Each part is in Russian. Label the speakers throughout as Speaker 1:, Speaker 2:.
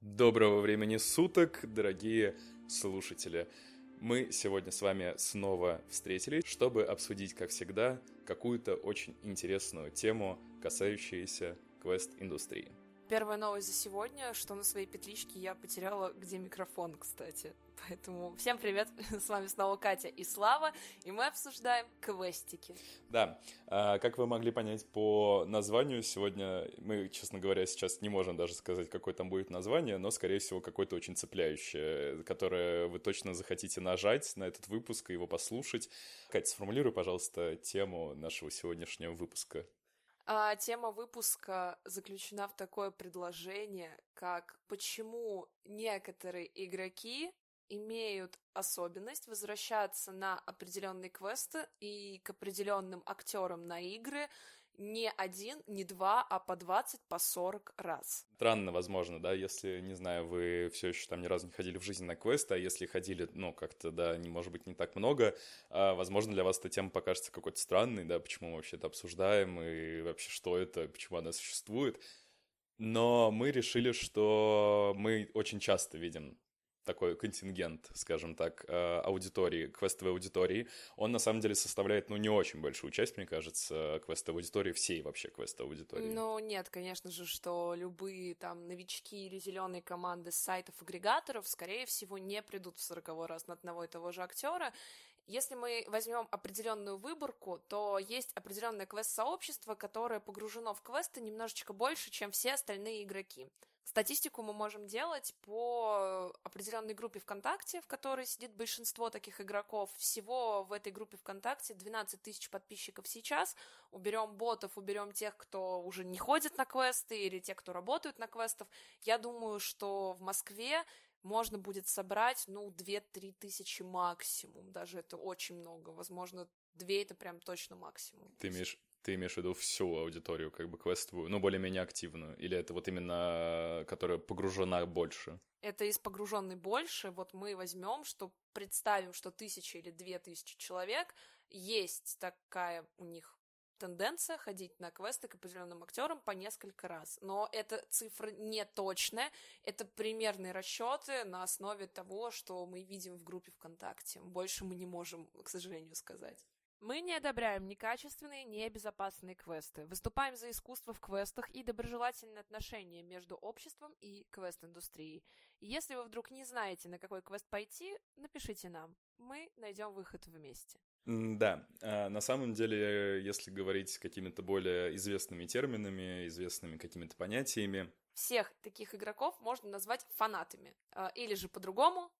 Speaker 1: Доброго времени суток, дорогие слушатели. Мы сегодня с вами снова встретились, чтобы обсудить, как всегда, какую-то очень интересную тему, касающуюся квест-индустрии.
Speaker 2: Первая новость за сегодня, что на своей петличке я потеряла, где микрофон, кстати. Поэтому всем привет, с вами снова Катя и Слава, и мы обсуждаем квестики.
Speaker 1: Да, а, как вы могли понять по названию, сегодня мы, честно говоря, сейчас не можем даже сказать, какое там будет название, но, скорее всего, какое-то очень цепляющее, которое вы точно захотите нажать на этот выпуск и его послушать. Катя, сформулируй, пожалуйста, тему нашего сегодняшнего выпуска.
Speaker 2: А, тема выпуска заключена в такое предложение, как почему некоторые игроки имеют особенность возвращаться на определенные квесты и к определенным актерам на игры не один, не два, а по 20, по 40 раз.
Speaker 1: Странно, возможно, да, если, не знаю, вы все еще там ни разу не ходили в жизни на квесты, а если ходили, ну, как-то, да, не может быть, не так много, а, возможно, для вас эта тема покажется какой-то странной, да, почему мы вообще это обсуждаем, и вообще, что это, почему она существует. Но мы решили, что мы очень часто видим такой контингент, скажем так, э, аудитории, квестовой аудитории, он на самом деле составляет, ну, не очень большую часть, мне кажется, квестовой аудитории, всей вообще квестовой аудитории.
Speaker 2: Ну, нет, конечно же, что любые там новички или зеленые команды сайтов-агрегаторов, скорее всего, не придут в сороковой раз на одного и того же актера, если мы возьмем определенную выборку, то есть определенное квест-сообщество, которое погружено в квесты немножечко больше, чем все остальные игроки. Статистику мы можем делать по определенной группе ВКонтакте, в которой сидит большинство таких игроков. Всего в этой группе ВКонтакте 12 тысяч подписчиков сейчас. Уберем ботов, уберем тех, кто уже не ходит на квесты или тех, кто работают на квестах. Я думаю, что в Москве можно будет собрать, ну, 2-3 тысячи максимум. Даже это очень много. Возможно, 2 это прям точно максимум.
Speaker 1: Ты имеешь ты имеешь в виду всю аудиторию, как бы квестовую, ну, более-менее активную? Или это вот именно, которая погружена больше?
Speaker 2: Это из погруженной больше. Вот мы возьмем, что представим, что тысяча или две тысячи человек, есть такая у них тенденция ходить на квесты к определенным актерам по несколько раз. Но эта цифра не точная, это примерные расчеты на основе того, что мы видим в группе ВКонтакте. Больше мы не можем, к сожалению, сказать. Мы не одобряем некачественные, небезопасные квесты. Выступаем за искусство в квестах и доброжелательные отношения между обществом и квест-индустрией. Если вы вдруг не знаете, на какой квест пойти, напишите нам. Мы найдем выход вместе.
Speaker 1: Да, а, на самом деле, если говорить какими-то более известными терминами, известными какими-то понятиями,
Speaker 2: всех таких игроков можно назвать фанатами. А, или же по-другому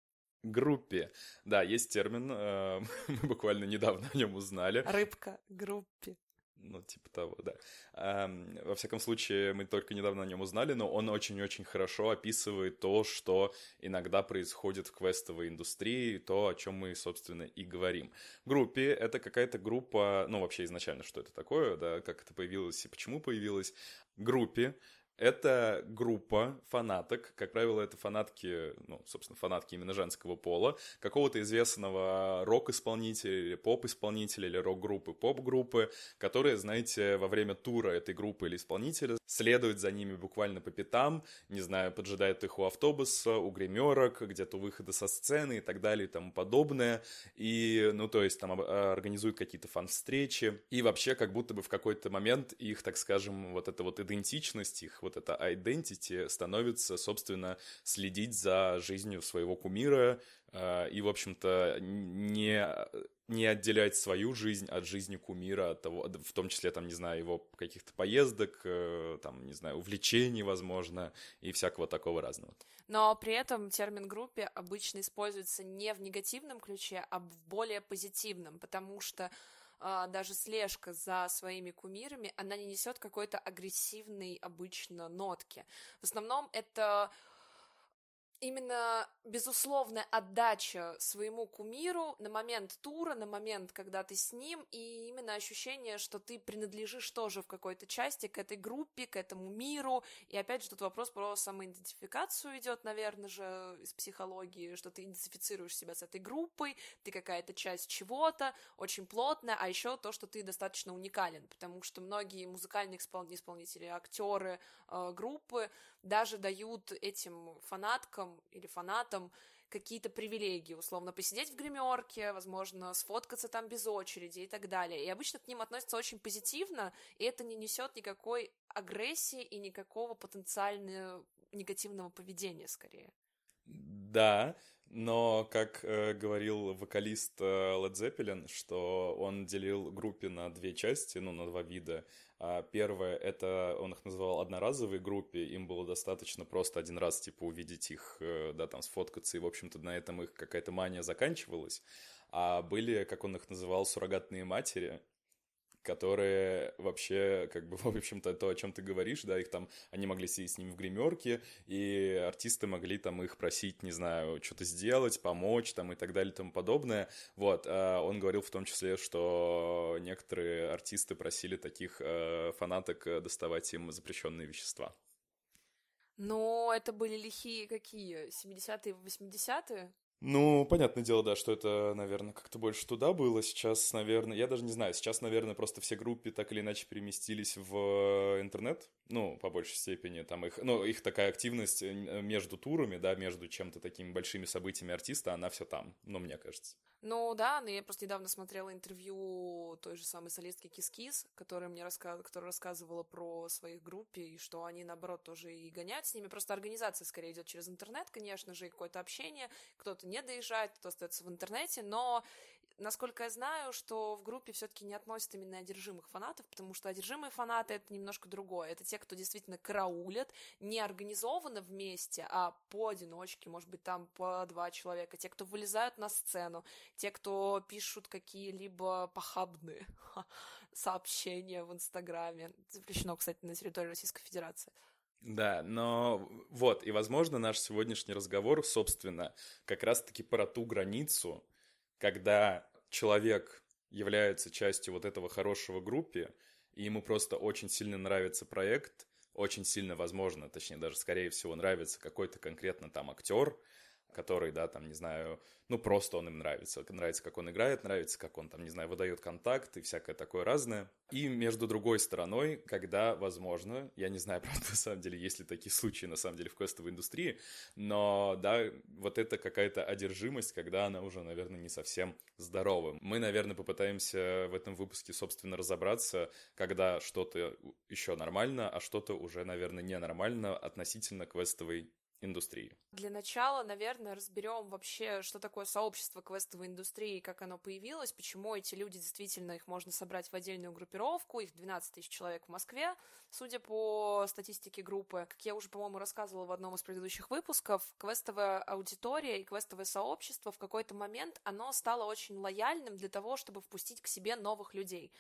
Speaker 1: группе. Да, есть термин, э, мы буквально недавно о нем узнали.
Speaker 2: Рыбка группе.
Speaker 1: Ну, типа того, да. Эм, во всяком случае, мы только недавно о нем узнали, но он очень-очень хорошо описывает то, что иногда происходит в квестовой индустрии, то, о чем мы, собственно, и говорим. Группе — это какая-то группа, ну, вообще изначально, что это такое, да, как это появилось и почему появилось. Группе это группа фанаток, как правило, это фанатки, ну, собственно, фанатки именно женского пола, какого-то известного рок-исполнителя или поп-исполнителя или рок-группы, поп-группы, которые, знаете, во время тура этой группы или исполнителя следуют за ними буквально по пятам, не знаю, поджидают их у автобуса, у гримерок, где-то у выхода со сцены и так далее и тому подобное. И, ну, то есть там организуют какие-то фан-встречи. И вообще как будто бы в какой-то момент их, так скажем, вот эта вот идентичность, их вот эта identity становится, собственно, следить за жизнью своего кумира э, и, в общем-то, не не отделять свою жизнь от жизни кумира, от того, в том числе, там, не знаю, его каких-то поездок, э, там, не знаю, увлечений, возможно, и всякого такого разного.
Speaker 2: Но при этом термин группе обычно используется не в негативном ключе, а в более позитивном, потому что даже слежка за своими кумирами, она не несет какой-то агрессивной обычно нотки. В основном это именно безусловная отдача своему кумиру на момент тура, на момент, когда ты с ним, и именно ощущение, что ты принадлежишь тоже в какой-то части к этой группе, к этому миру. И опять же, тут вопрос про самоидентификацию идет, наверное же, из психологии, что ты идентифицируешь себя с этой группой, ты какая-то часть чего-то, очень плотная, а еще то, что ты достаточно уникален, потому что многие музыкальные исполнители, актеры э, группы даже дают этим фанаткам или фанатам какие-то привилегии, условно, посидеть в гримерке, возможно, сфоткаться там без очереди и так далее. И обычно к ним относятся очень позитивно, и это не несет никакой агрессии и никакого потенциального негативного поведения, скорее.
Speaker 1: Да, но, как э, говорил вокалист э, Led Zeppelin, что он делил группе на две части, ну, на два вида. А первое, это он их называл одноразовой группе, им было достаточно просто один раз, типа, увидеть их, э, да, там, сфоткаться, и, в общем-то, на этом их какая-то мания заканчивалась. А были, как он их называл, суррогатные матери, которые вообще, как бы, в общем-то, то, о чем ты говоришь, да, их там, они могли сидеть с ними в гримерке, и артисты могли там их просить, не знаю, что-то сделать, помочь там и так далее и тому подобное. Вот, а он говорил в том числе, что некоторые артисты просили таких э, фанаток доставать им запрещенные вещества.
Speaker 2: Но это были лихие какие? 70-е, 80-е?
Speaker 1: Ну, понятное дело, да, что это, наверное, как-то больше туда было. Сейчас, наверное, я даже не знаю, сейчас, наверное, просто все групи так или иначе переместились в интернет, ну, по большей степени, там их, ну, их такая активность э, между турами, да, между чем-то такими большими событиями артиста, она все там, ну, мне кажется.
Speaker 2: Ну да, но я просто недавно смотрела интервью той же самой солистки Кис-Кис, которая мне рассказ... которая рассказывала про своих групи, и что они, наоборот, тоже и гоняют с ними. Просто организация скорее идет через интернет, конечно же, и какое-то общение. Кто-то не доезжает, кто остается в интернете, но насколько я знаю, что в группе все-таки не относят именно одержимых фанатов, потому что одержимые фанаты это немножко другое. Это те, кто действительно караулят, не организованно вместе, а поодиночке, может быть, там по два человека. Те, кто вылезают на сцену, те, кто пишут какие-либо похабные сообщения в Инстаграме. Запрещено, кстати, на территории Российской Федерации.
Speaker 1: Да, но вот, и, возможно, наш сегодняшний разговор, собственно, как раз-таки про ту границу, когда человек является частью вот этого хорошего группы, и ему просто очень сильно нравится проект, очень сильно, возможно, точнее даже скорее всего нравится какой-то конкретно там актер, который, да, там, не знаю, ну, просто он им нравится. Нравится, как он играет, нравится, как он, там, не знаю, выдает контакт и всякое такое разное. И между другой стороной, когда, возможно, я не знаю, правда, на самом деле, есть ли такие случаи, на самом деле, в квестовой индустрии, но, да, вот это какая-то одержимость, когда она уже, наверное, не совсем здорова. Мы, наверное, попытаемся в этом выпуске, собственно, разобраться, когда что-то еще нормально, а что-то уже, наверное, ненормально относительно квестовой индустрии?
Speaker 2: Для начала, наверное, разберем вообще, что такое сообщество квестовой индустрии, как оно появилось, почему эти люди действительно, их можно собрать в отдельную группировку, их 12 тысяч человек в Москве, судя по статистике группы. Как я уже, по-моему, рассказывала в одном из предыдущих выпусков, квестовая аудитория и квестовое сообщество в какой-то момент, оно стало очень лояльным для того, чтобы впустить к себе новых людей.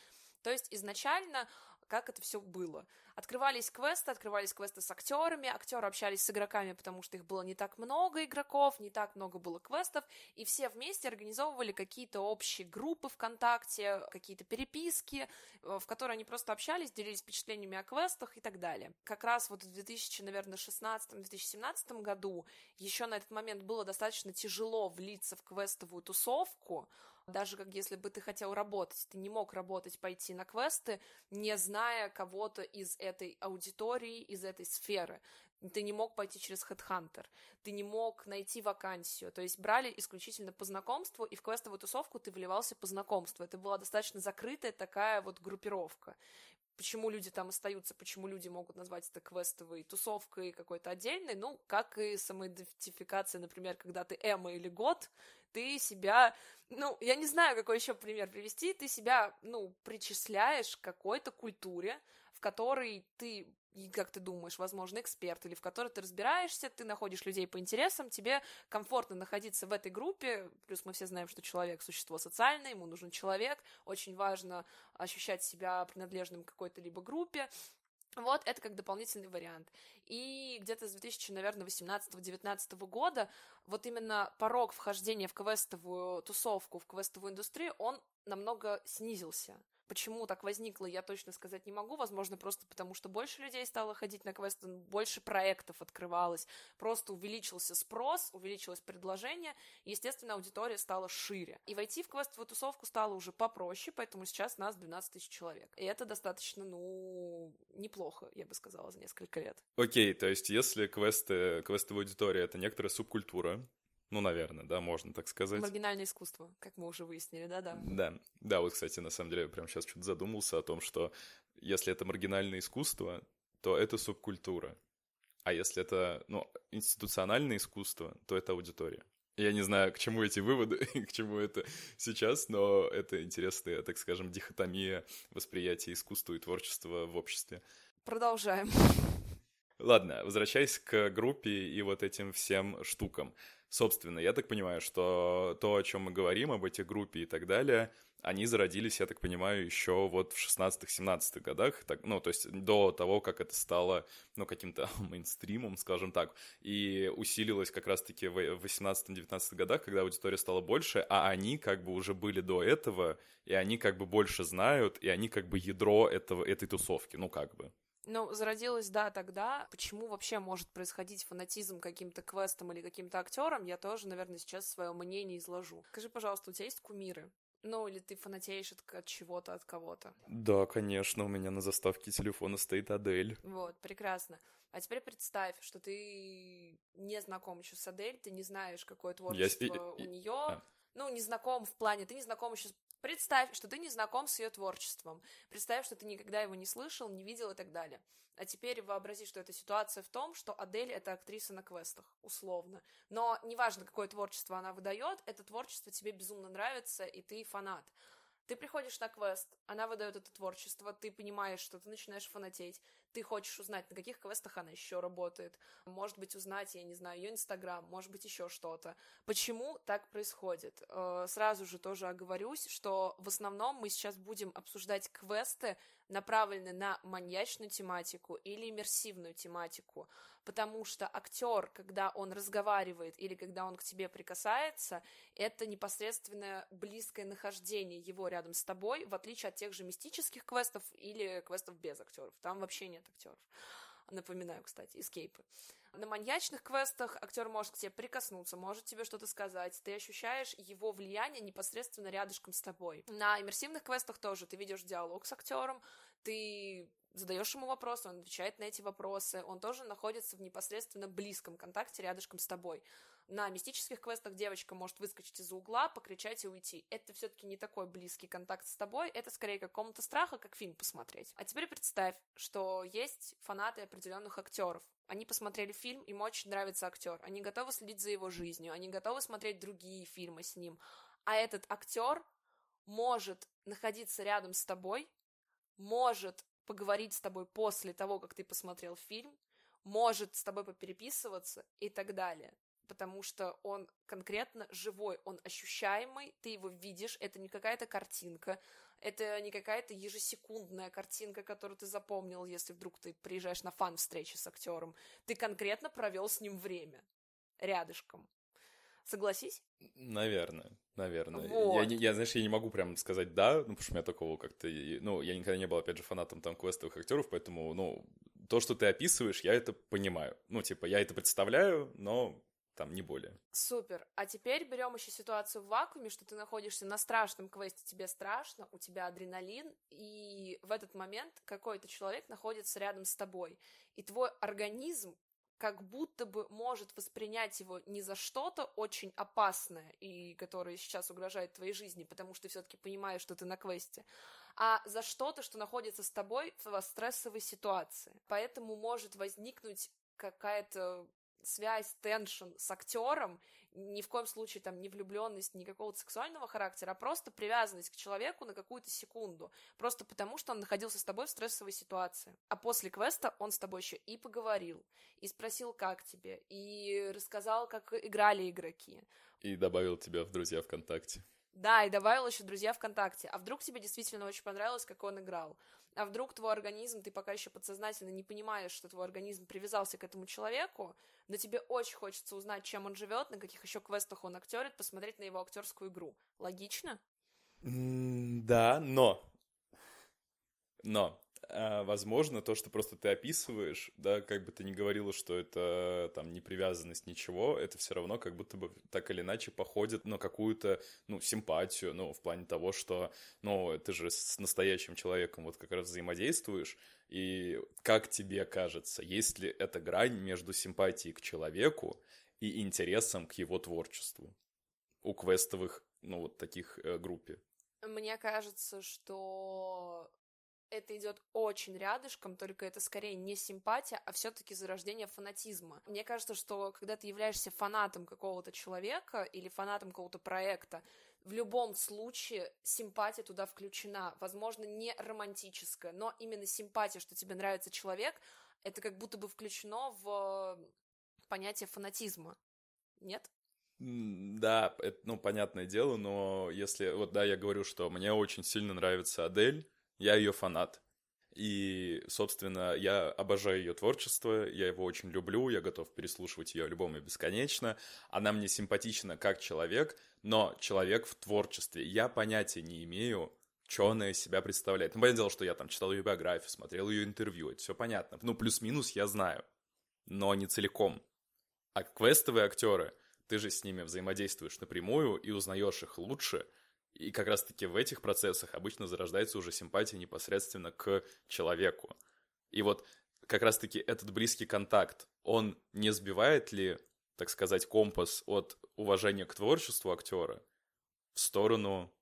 Speaker 2: То есть изначально как это все было. Открывались квесты, открывались квесты с актерами, актеры общались с игроками, потому что их было не так много игроков, не так много было квестов, и все вместе организовывали какие-то общие группы ВКонтакте, какие-то переписки, э, в которые они просто общались, делились впечатлениями о квестах и так далее. Как раз вот в 2016-2017 году еще на этот момент было достаточно тяжело влиться в квестовую тусовку, даже как если бы ты хотел работать, ты не мог работать, пойти на квесты, не зная кого-то из этой аудитории, из этой сферы. Ты не мог пойти через HeadHunter, ты не мог найти вакансию. То есть брали исключительно по знакомству, и в квестовую тусовку ты вливался по знакомству. Это была достаточно закрытая такая вот группировка почему люди там остаются, почему люди могут назвать это квестовой тусовкой какой-то отдельной, ну, как и самоидентификация, например, когда ты Эма или Год, ты себя, ну, я не знаю, какой еще пример привести, ты себя, ну, причисляешь к какой-то культуре, в которой ты как ты думаешь, возможно, эксперт, или в которой ты разбираешься, ты находишь людей по интересам, тебе комфортно находиться в этой группе, плюс мы все знаем, что человек — существо социальное, ему нужен человек, очень важно ощущать себя принадлежным к какой-то либо группе, вот, это как дополнительный вариант. И где-то с 2000, наверное, 18-19 года вот именно порог вхождения в квестовую тусовку, в квестовую индустрию, он намного снизился. Почему так возникло, я точно сказать не могу. Возможно, просто потому, что больше людей стало ходить на квесты, больше проектов открывалось, просто увеличился спрос, увеличилось предложение, и, естественно, аудитория стала шире. И войти в квестовую тусовку стало уже попроще, поэтому сейчас нас 12 тысяч человек. И это достаточно, ну, неплохо, я бы сказала, за несколько лет.
Speaker 1: Окей, то есть если квесты, квестовая аудитория — это некоторая субкультура, ну, наверное, да, можно так сказать.
Speaker 2: Маргинальное искусство, как мы уже выяснили, да-да.
Speaker 1: Да, да, вот, кстати, на самом деле, я прямо сейчас что-то задумался о том, что если это маргинальное искусство, то это субкультура. А если это, ну, институциональное искусство, то это аудитория. Я не знаю, к чему эти выводы, к чему это сейчас, но это интересная, так скажем, дихотомия восприятия искусства и творчества в обществе.
Speaker 2: Продолжаем.
Speaker 1: Ладно, возвращаясь к группе и вот этим всем штукам. Собственно, я так понимаю, что то, о чем мы говорим, об этих группе и так далее, они зародились, я так понимаю, еще вот в 16-17 годах, так, ну, то есть до того, как это стало, ну, каким-то мейнстримом, скажем так, и усилилось как раз-таки в 18-19 годах, когда аудитория стала больше, а они как бы уже были до этого, и они как бы больше знают, и они как бы ядро этого, этой тусовки, ну, как бы.
Speaker 2: Ну, зародилась, да, тогда. Почему вообще может происходить фанатизм каким-то квестом или каким-то актером, я тоже, наверное, сейчас свое мнение изложу. Скажи, пожалуйста, у тебя есть кумиры? Ну, или ты фанатеешь от, от чего-то, от кого-то?
Speaker 1: Да, конечно, у меня на заставке телефона стоит Адель.
Speaker 2: Вот, прекрасно. А теперь представь, что ты не знаком еще с Адель, ты не знаешь, какое творчество я... у нее. А. Ну, не знаком в плане, ты не знаком еще Представь, что ты не знаком с ее творчеством. Представь, что ты никогда его не слышал, не видел и так далее. А теперь вообрази, что эта ситуация в том, что Адель — это актриса на квестах, условно. Но неважно, какое творчество она выдает, это творчество тебе безумно нравится, и ты фанат. Ты приходишь на квест, она выдает это творчество, ты понимаешь, что ты начинаешь фанатеть, ты хочешь узнать, на каких квестах она еще работает, может быть, узнать, я не знаю, ее инстаграм, может быть, еще что-то. Почему так происходит? Э, сразу же тоже оговорюсь, что в основном мы сейчас будем обсуждать квесты, направленные на маньячную тематику или иммерсивную тематику, потому что актер, когда он разговаривает или когда он к тебе прикасается, это непосредственно близкое нахождение его рядом с тобой, в отличие от тех же мистических квестов или квестов без актеров. Там вообще нет актеров. Напоминаю, кстати, эскейпы. На маньячных квестах актер может к тебе прикоснуться, может тебе что-то сказать, ты ощущаешь его влияние непосредственно рядышком с тобой. На иммерсивных квестах тоже ты ведешь диалог с актером, ты задаешь ему вопросы, он отвечает на эти вопросы, он тоже находится в непосредственно близком контакте рядышком с тобой. На мистических квестах девочка может выскочить из угла, покричать и уйти. Это все-таки не такой близкий контакт с тобой, это скорее как комната страха, как фильм посмотреть. А теперь представь, что есть фанаты определенных актеров. Они посмотрели фильм, им очень нравится актер. Они готовы следить за его жизнью, они готовы смотреть другие фильмы с ним. А этот актер может находиться рядом с тобой, может поговорить с тобой после того, как ты посмотрел фильм, может с тобой попереписываться и так далее. Потому что он конкретно живой, он ощущаемый, ты его видишь, это не какая-то картинка, это не какая-то ежесекундная картинка, которую ты запомнил, если вдруг ты приезжаешь на фан-встречи с актером. Ты конкретно провел с ним время рядышком. Согласись?
Speaker 1: Наверное, наверное. Вот. Я, я, знаешь, я не могу прям сказать да, ну, потому что у меня такого как-то... Ну, я никогда не был, опять же, фанатом там квестовых актеров, поэтому, ну, то, что ты описываешь, я это понимаю. Ну, типа, я это представляю, но там не более.
Speaker 2: Супер. А теперь берем еще ситуацию в вакууме, что ты находишься на страшном квесте, тебе страшно, у тебя адреналин, и в этот момент какой-то человек находится рядом с тобой, и твой организм как будто бы может воспринять его не за что-то очень опасное и которое сейчас угрожает твоей жизни, потому что ты все-таки понимаешь, что ты на квесте, а за что-то, что находится с тобой в стрессовой ситуации. Поэтому может возникнуть какая-то связь, теншн с актером, ни в коем случае там не влюбленность, ни какого-то сексуального характера, а просто привязанность к человеку на какую-то секунду, просто потому что он находился с тобой в стрессовой ситуации. А после квеста он с тобой еще и поговорил, и спросил, как тебе, и рассказал, как играли игроки.
Speaker 1: И добавил тебя в друзья ВКонтакте.
Speaker 2: Да, и добавил еще друзья ВКонтакте. А вдруг тебе действительно очень понравилось, как он играл? А вдруг твой организм, ты пока еще подсознательно не понимаешь, что твой организм привязался к этому человеку, но тебе очень хочется узнать, чем он живет, на каких еще квестах он актерит, посмотреть на его актерскую игру. Логично?
Speaker 1: да, но Но а, возможно, то, что просто ты описываешь, да, как бы ты ни говорила, что это там не привязанность ничего, это все равно как будто бы так или иначе походит на какую-то, ну, симпатию, ну, в плане того, что, ну, ты же с настоящим человеком вот как раз взаимодействуешь, и как тебе кажется, есть ли эта грань между симпатией к человеку и интересом к его творчеству у квестовых, ну, вот таких э, группе?
Speaker 2: Мне кажется, что это идет очень рядышком, только это скорее не симпатия, а все-таки зарождение фанатизма. Мне кажется, что когда ты являешься фанатом какого-то человека или фанатом какого-то проекта, в любом случае симпатия туда включена. Возможно, не романтическая, но именно симпатия, что тебе нравится человек, это как будто бы включено в понятие фанатизма. Нет?
Speaker 1: Да, это, ну, понятное дело, но если... Вот, да, я говорю, что мне очень сильно нравится Адель, я ее фанат. И, собственно, я обожаю ее творчество, я его очень люблю, я готов переслушивать ее альбомы бесконечно. Она мне симпатична как человек, но человек в творчестве. Я понятия не имею, что она из себя представляет. Ну, понятное дело, что я там читал ее биографию, смотрел ее интервью, это все понятно. Ну, плюс-минус я знаю, но не целиком. А квестовые актеры, ты же с ними взаимодействуешь напрямую и узнаешь их лучше – и как раз-таки в этих процессах обычно зарождается уже симпатия непосредственно к человеку. И вот как раз-таки этот близкий контакт, он не сбивает ли, так сказать, компас от уважения к творчеству актера в сторону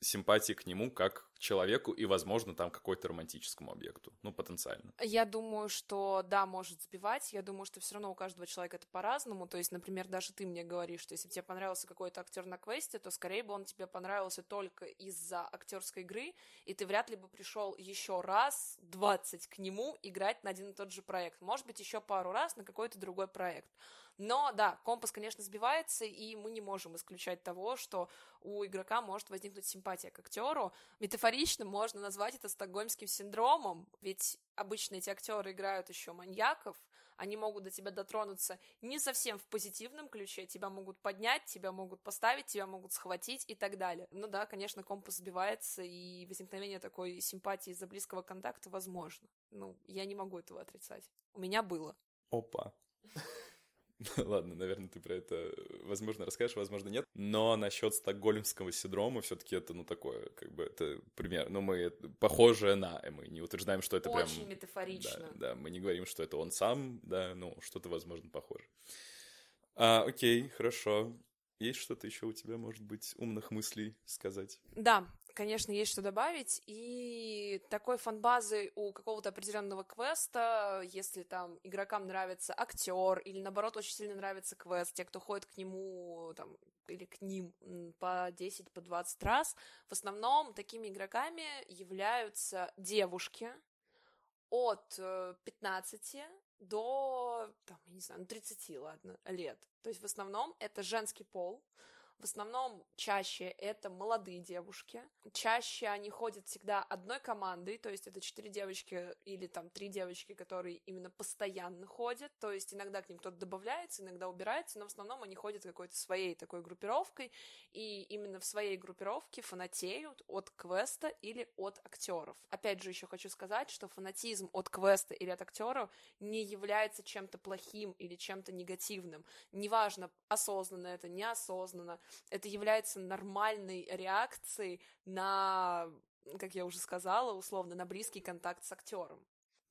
Speaker 1: симпатии к нему как к человеку и, возможно, там какой-то романтическому объекту, ну, потенциально.
Speaker 2: Я думаю, что да, может сбивать, я думаю, что все равно у каждого человека это по-разному, то есть, например, даже ты мне говоришь, что если тебе понравился какой-то актер на квесте, то скорее бы он тебе понравился только из-за актерской игры, и ты вряд ли бы пришел еще раз 20 к нему играть на один и тот же проект, может быть, еще пару раз на какой-то другой проект. Но да, компас, конечно, сбивается, и мы не можем исключать того, что у игрока может возникнуть симпатия к актеру. Метафорично можно назвать это стокгольмским синдромом, ведь обычно эти актеры играют еще маньяков, они могут до тебя дотронуться не совсем в позитивном ключе, тебя могут поднять, тебя могут поставить, тебя могут схватить и так далее. Ну да, конечно, компас сбивается, и возникновение такой симпатии из-за близкого контакта возможно. Ну, я не могу этого отрицать. У меня было.
Speaker 1: Опа. Ладно, наверное, ты про это, возможно, расскажешь, возможно, нет. Но насчет стокгольмского синдрома все-таки это, ну, такое, как бы, это пример. Ну, мы похожее на, мы не утверждаем, что это
Speaker 2: Очень
Speaker 1: прям...
Speaker 2: Очень метафорично.
Speaker 1: Да, да, мы не говорим, что это он сам, да, ну, что-то, возможно, похоже. А, окей, хорошо. Есть что-то еще у тебя, может быть, умных мыслей сказать?
Speaker 2: Да, конечно, есть что добавить. И такой фанбазы у какого-то определенного квеста, если там игрокам нравится актер, или наоборот, очень сильно нравится квест, те, кто ходит к нему там, или к ним по 10, по 20 раз, в основном такими игроками являются девушки от 15 э, до, там, я не знаю, 30, ну, ладно, лет. То есть в основном это женский пол, в основном чаще это молодые девушки. Чаще они ходят всегда одной командой, то есть это четыре девочки или там три девочки, которые именно постоянно ходят. То есть иногда к ним кто-то добавляется, иногда убирается, но в основном они ходят какой-то своей такой группировкой, и именно в своей группировке фанатеют от квеста или от актеров. Опять же, еще хочу сказать, что фанатизм от квеста или от актеров не является чем-то плохим или чем-то негативным. Неважно, осознанно это, неосознанно это является нормальной реакцией на, как я уже сказала, условно, на близкий контакт с актером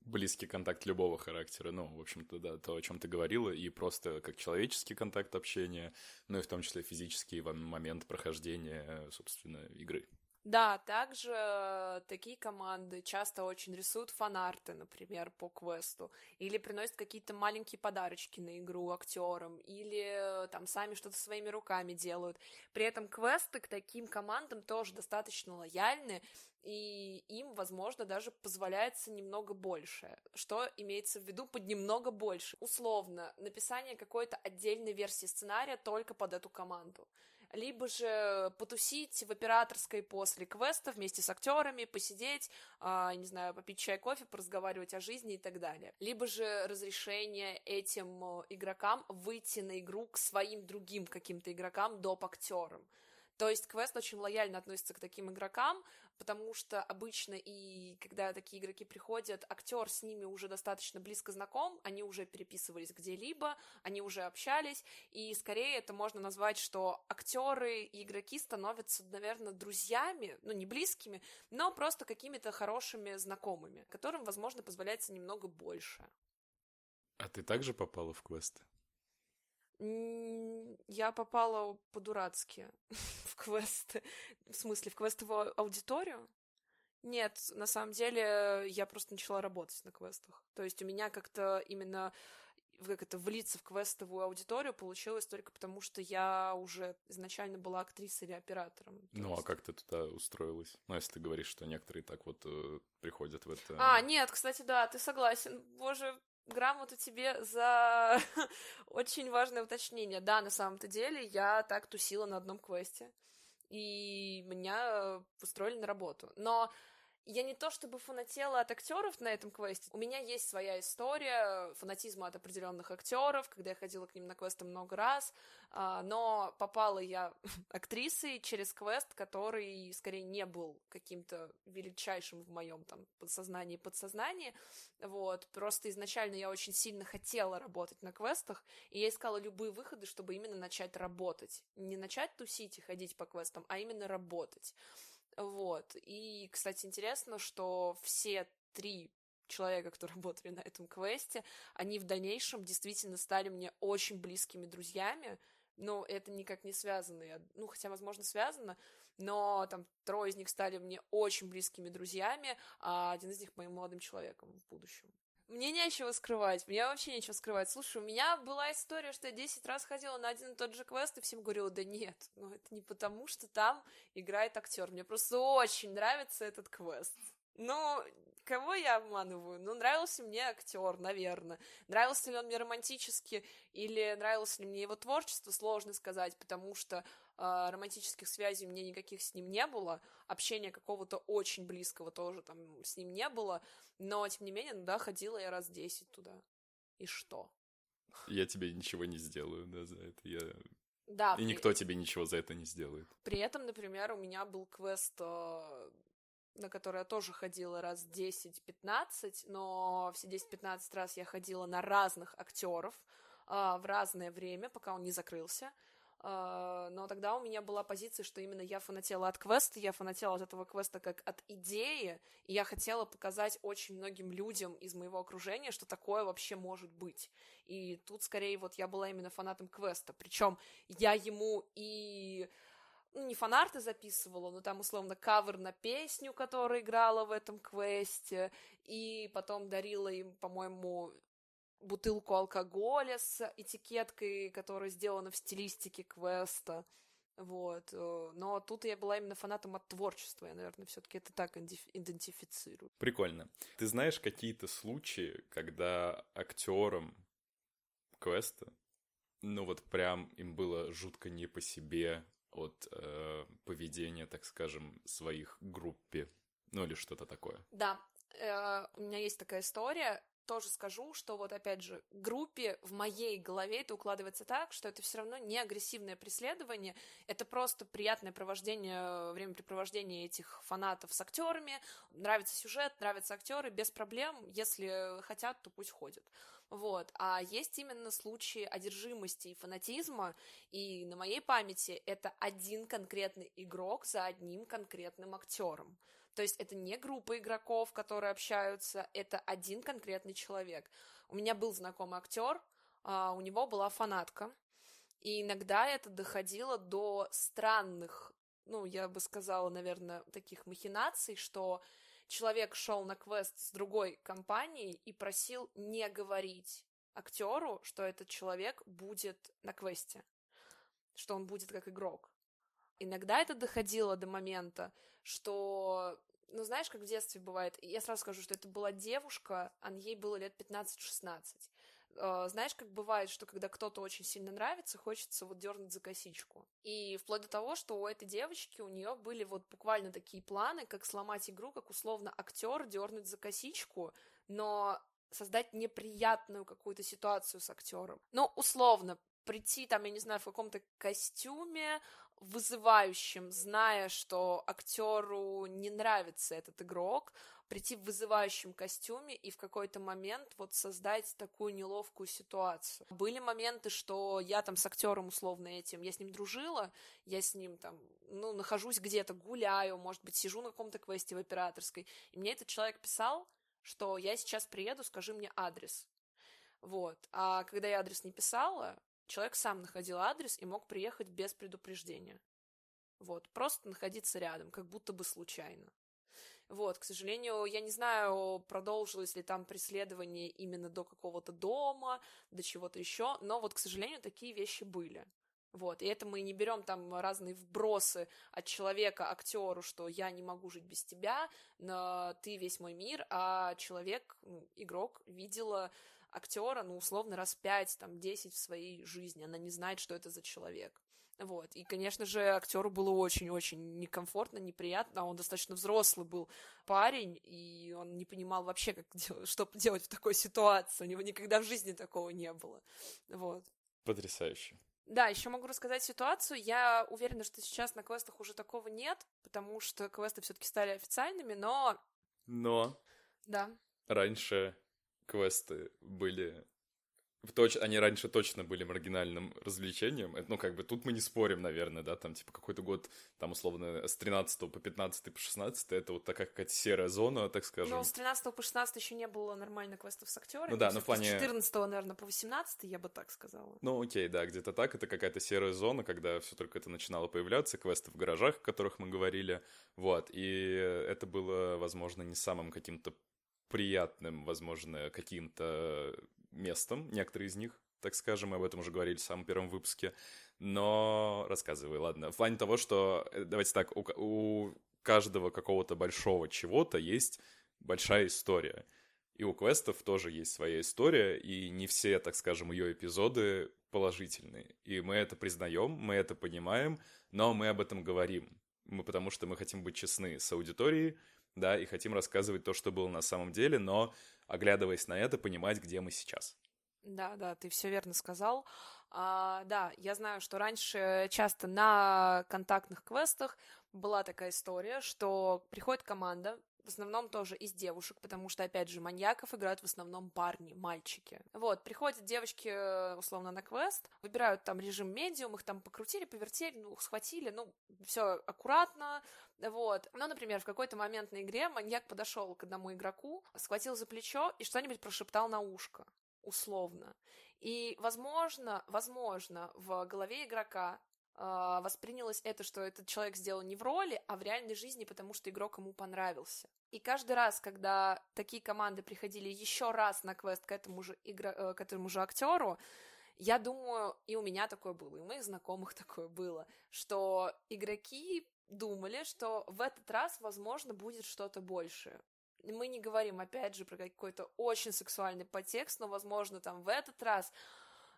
Speaker 1: близкий контакт любого характера, ну, в общем-то, да, то, о чем ты говорила, и просто как человеческий контакт общения, ну и в том числе физический момент прохождения, собственно, игры.
Speaker 2: Да, также такие команды часто очень рисуют фанарты, например, по квесту, или приносят какие-то маленькие подарочки на игру актерам, или там сами что-то своими руками делают. При этом квесты к таким командам тоже достаточно лояльны, и им, возможно, даже позволяется немного больше. Что имеется в виду под немного больше? Условно, написание какой-то отдельной версии сценария только под эту команду либо же потусить в операторской после квеста вместе с актерами, посидеть, э, не знаю, попить чай, кофе, поразговаривать о жизни и так далее. Либо же разрешение этим э, игрокам выйти на игру к своим другим каким-то игрокам, доп. актерам. То есть квест очень лояльно относится к таким игрокам, потому что обычно и когда такие игроки приходят, актер с ними уже достаточно близко знаком, они уже переписывались где-либо, они уже общались, и скорее это можно назвать, что актеры и игроки становятся, наверное, друзьями, ну не близкими, но просто какими-то хорошими знакомыми, которым, возможно, позволяется немного больше.
Speaker 1: А ты также попала в квесты?
Speaker 2: Я попала по-дурацки в квесты. В смысле, в квестовую аудиторию? Нет, на самом деле я просто начала работать на квестах. То есть у меня как-то именно как это, влиться в квестовую аудиторию получилось только потому, что я уже изначально была актрисой или оператором.
Speaker 1: Ну, есть... а как ты туда устроилась? Ну, если ты говоришь, что некоторые так вот э, приходят в это...
Speaker 2: А, нет, кстати, да, ты согласен. Боже, грамоту тебе за очень важное уточнение. Да, на самом-то деле я так тусила на одном квесте, и меня устроили на работу. Но я не то чтобы фанатела от актеров на этом квесте. У меня есть своя история фанатизма от определенных актеров, когда я ходила к ним на квесты много раз, а, но попала я актрисой через квест, который скорее не был каким-то величайшим в моем там подсознании подсознании. Вот. Просто изначально я очень сильно хотела работать на квестах, и я искала любые выходы, чтобы именно начать работать. Не начать тусить и ходить по квестам, а именно работать. Вот. И, кстати, интересно, что все три человека, которые работали на этом квесте, они в дальнейшем действительно стали мне очень близкими друзьями, но это никак не связано, ну, хотя, возможно, связано, но там трое из них стали мне очень близкими друзьями, а один из них моим молодым человеком в будущем. Мне нечего скрывать, мне вообще нечего скрывать. Слушай, у меня была история, что я 10 раз ходила на один и тот же квест, и всем говорила, да нет, ну это не потому, что там играет актер. Мне просто очень нравится этот квест. Ну, кого я обманываю? Ну, нравился мне актер, наверное. Нравился ли он мне романтически или нравилось ли мне его творчество, сложно сказать, потому что романтических связей у меня никаких с ним не было, общения какого-то очень близкого тоже там с ним не было, но, тем не менее, ну да, ходила я раз десять туда. И что?
Speaker 1: Я тебе ничего не сделаю, да, за это. Я...
Speaker 2: Да.
Speaker 1: И при... никто тебе ничего за это не сделает.
Speaker 2: При этом, например, у меня был квест, э, на который я тоже ходила раз 10-15, но все 10-15 раз я ходила на разных актеров э, в разное время, пока он не закрылся. А, но тогда у меня была позиция, что именно я фанатела от квеста, я фанатела от этого квеста как от идеи, и я хотела показать очень многим людям из моего окружения, что такое вообще может быть. И тут скорее вот я была именно фанатом квеста, причем я ему и ну, не фанарты записывала, но там, условно, кавер на песню, которая играла в этом квесте, и потом дарила им, по-моему, бутылку алкоголя с этикеткой, которая сделана в стилистике квеста. Вот. Э, но тут я была именно фанатом от творчества. Я, наверное, все-таки это так идентифицирую.
Speaker 1: Прикольно. Ты знаешь какие-то случаи, когда актерам квеста, ну вот прям им было жутко не по себе от э, поведения, так скажем, своих группе, ну или что-то такое.
Speaker 2: Да, э, у меня есть такая история тоже скажу, что вот опять же, группе в моей голове это укладывается так, что это все равно не агрессивное преследование, это просто приятное провождение, времяпрепровождение этих фанатов с актерами, нравится сюжет, нравятся актеры, без проблем, если хотят, то пусть ходят. Вот. А есть именно случаи одержимости и фанатизма, и на моей памяти это один конкретный игрок за одним конкретным актером. То есть это не группа игроков, которые общаются, это один конкретный человек. У меня был знакомый актер, а, у него была фанатка, и иногда это доходило до странных, ну, я бы сказала, наверное, таких махинаций, что человек шел на квест с другой компанией и просил не говорить актеру, что этот человек будет на квесте, что он будет как игрок. Иногда это доходило до момента, что, ну, знаешь, как в детстве бывает, я сразу скажу, что это была девушка, а ей было лет 15-16. Э, знаешь, как бывает, что когда кто-то очень сильно нравится, хочется вот дернуть за косичку. И вплоть до того, что у этой девочки у нее были вот буквально такие планы, как сломать игру, как условно актер дернуть за косичку, но создать неприятную какую-то ситуацию с актером. Ну, условно, прийти там, я не знаю, в каком-то костюме, вызывающим, зная, что актеру не нравится этот игрок, прийти в вызывающем костюме и в какой-то момент вот создать такую неловкую ситуацию. Были моменты, что я там с актером условно этим, я с ним дружила, я с ним там, ну, нахожусь где-то, гуляю, может быть, сижу на каком-то квесте в операторской, и мне этот человек писал, что я сейчас приеду, скажи мне адрес. Вот. А когда я адрес не писала, человек сам находил адрес и мог приехать без предупреждения. Вот, просто находиться рядом, как будто бы случайно. Вот, к сожалению, я не знаю, продолжилось ли там преследование именно до какого-то дома, до чего-то еще, но вот, к сожалению, такие вещи были. Вот, и это мы не берем там разные вбросы от человека, актеру, что я не могу жить без тебя, но ты весь мой мир, а человек, игрок, видела актера, ну, условно, раз пять, там, десять в своей жизни, она не знает, что это за человек. Вот. И, конечно же, актеру было очень-очень некомфортно, неприятно. Он достаточно взрослый был парень, и он не понимал вообще, как делать, что делать в такой ситуации. У него никогда в жизни такого не было. Вот.
Speaker 1: Потрясающе.
Speaker 2: Да, еще могу рассказать ситуацию. Я уверена, что сейчас на квестах уже такого нет, потому что квесты все-таки стали официальными, но.
Speaker 1: Но.
Speaker 2: Да.
Speaker 1: Раньше квесты были Точ... Они раньше точно были маргинальным развлечением. Ну, как бы тут мы не спорим, наверное, да, там, типа, какой-то год, там, условно, с 13 по 15 по 16 это вот такая какая-то серая зона, так скажем.
Speaker 2: Ну, с 13 по 16 еще не было нормально квестов с актерами.
Speaker 1: Ну да, но в плане...
Speaker 2: С 14, наверное, по 18 я бы так сказала.
Speaker 1: Ну, окей, да, где-то так. Это какая-то серая зона, когда все только это начинало появляться, квесты в гаражах, о которых мы говорили. Вот, и это было, возможно, не самым каким-то приятным, возможно, каким-то местом, некоторые из них, так скажем, мы об этом уже говорили в самом первом выпуске, но рассказывай, ладно. В плане того, что, э, давайте так, у, у каждого какого-то большого чего-то есть большая история. И у квестов тоже есть своя история, и не все, так скажем, ее эпизоды положительные. И мы это признаем, мы это понимаем, но мы об этом говорим. Мы, потому что мы хотим быть честны с аудиторией, да, и хотим рассказывать то, что было на самом деле, но оглядываясь на это, понимать, где мы сейчас.
Speaker 2: Да, да, ты все верно сказал. А, да, я знаю, что раньше часто на контактных квестах была такая история, что приходит команда, в основном тоже из девушек, потому что, опять же, маньяков играют в основном парни, мальчики. Вот, приходят девочки, э, условно, на квест, выбирают там режим медиум, их там покрутили, повертели, ну, схватили, ну, все аккуратно, вот. Ну, например, в какой-то момент на игре маньяк подошел к одному игроку, схватил за плечо и что-нибудь прошептал на ушко, условно. И, возможно, возможно, в голове игрока воспринялось это, что этот человек сделал не в роли, а в реальной жизни, потому что игрок ему понравился. И каждый раз, когда такие команды приходили еще раз на квест к этому же, игро... Э, к этому же актеру, я думаю, и у меня такое было, и у моих знакомых такое было, что игроки думали, что в этот раз, возможно, будет что-то большее. Мы не говорим, опять же, про какой-то очень сексуальный подтекст, но, возможно, там в этот раз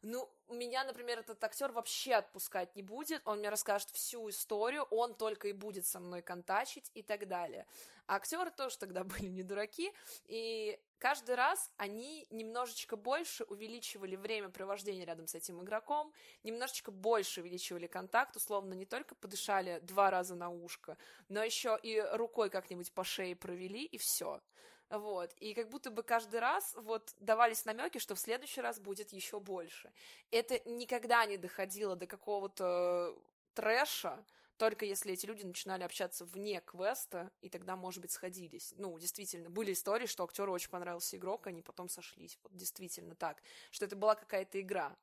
Speaker 2: ну, меня, например, этот актер вообще отпускать не будет, он мне расскажет всю историю, он только и будет со мной контачить и так далее. А актеры тоже тогда были не дураки, и каждый раз они немножечко больше увеличивали время провождения рядом с этим игроком, немножечко больше увеличивали контакт, условно, не только подышали два раза на ушко, но еще и рукой как-нибудь по шее провели, и все. Вот. И как будто бы каждый раз вот давались намеки, что в следующий раз будет еще больше. Это никогда не доходило до какого-то трэша, только если эти люди начинали общаться вне квеста, и тогда, может быть, сходились. Ну, действительно, были истории, что актеру очень понравился игрок, они потом сошлись. Вот действительно так, что это была какая-то игра.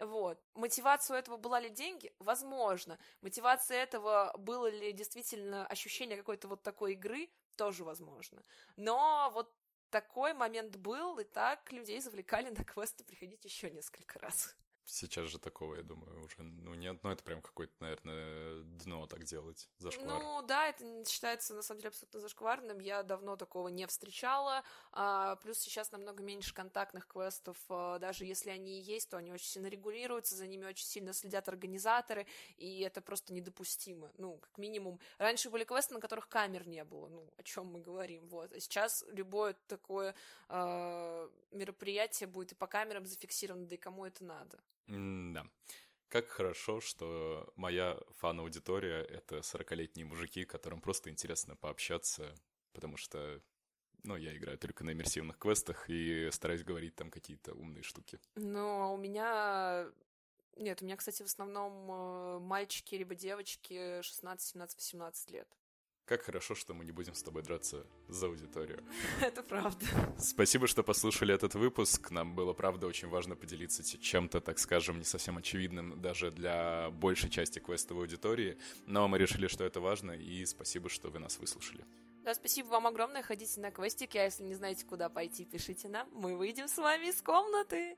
Speaker 2: Вот. Мотивация у этого была ли деньги? Возможно. Мотивация этого было ли действительно ощущение какой-то вот такой игры? Тоже возможно. Но вот такой момент был, и так людей завлекали на квесты приходить еще несколько раз.
Speaker 1: Сейчас же такого, я думаю, уже, ну, нет, ну, это прям какое-то, наверное, дно так делать, зашквар.
Speaker 2: Ну, да, это считается, на самом деле, абсолютно зашкварным, я давно такого не встречала, а, плюс сейчас намного меньше контактных квестов, а, даже если они и есть, то они очень сильно регулируются, за ними очень сильно следят организаторы, и это просто недопустимо, ну, как минимум. Раньше были квесты, на которых камер не было, ну, о чем мы говорим, вот, а сейчас любое такое а, мероприятие будет и по камерам зафиксировано, да и кому это надо.
Speaker 1: Да. Как хорошо, что моя фан-аудитория — это 40-летние мужики, которым просто интересно пообщаться, потому что ну, я играю только на иммерсивных квестах и стараюсь говорить там какие-то умные штуки.
Speaker 2: Ну, а у меня... Нет, у меня, кстати, в основном э, мальчики либо девочки 16, 17, 18 лет.
Speaker 1: Как хорошо, что мы не будем с тобой драться за аудиторию.
Speaker 2: Это правда.
Speaker 1: Спасибо, что послушали этот выпуск. Нам было, правда, очень важно поделиться чем-то, так скажем, не совсем очевидным даже для большей части квестовой аудитории. Но мы решили, что это важно, и спасибо, что вы нас выслушали.
Speaker 2: Да, спасибо вам огромное. Ходите на квестики, а если не знаете, куда пойти, пишите нам. Мы выйдем с вами из комнаты.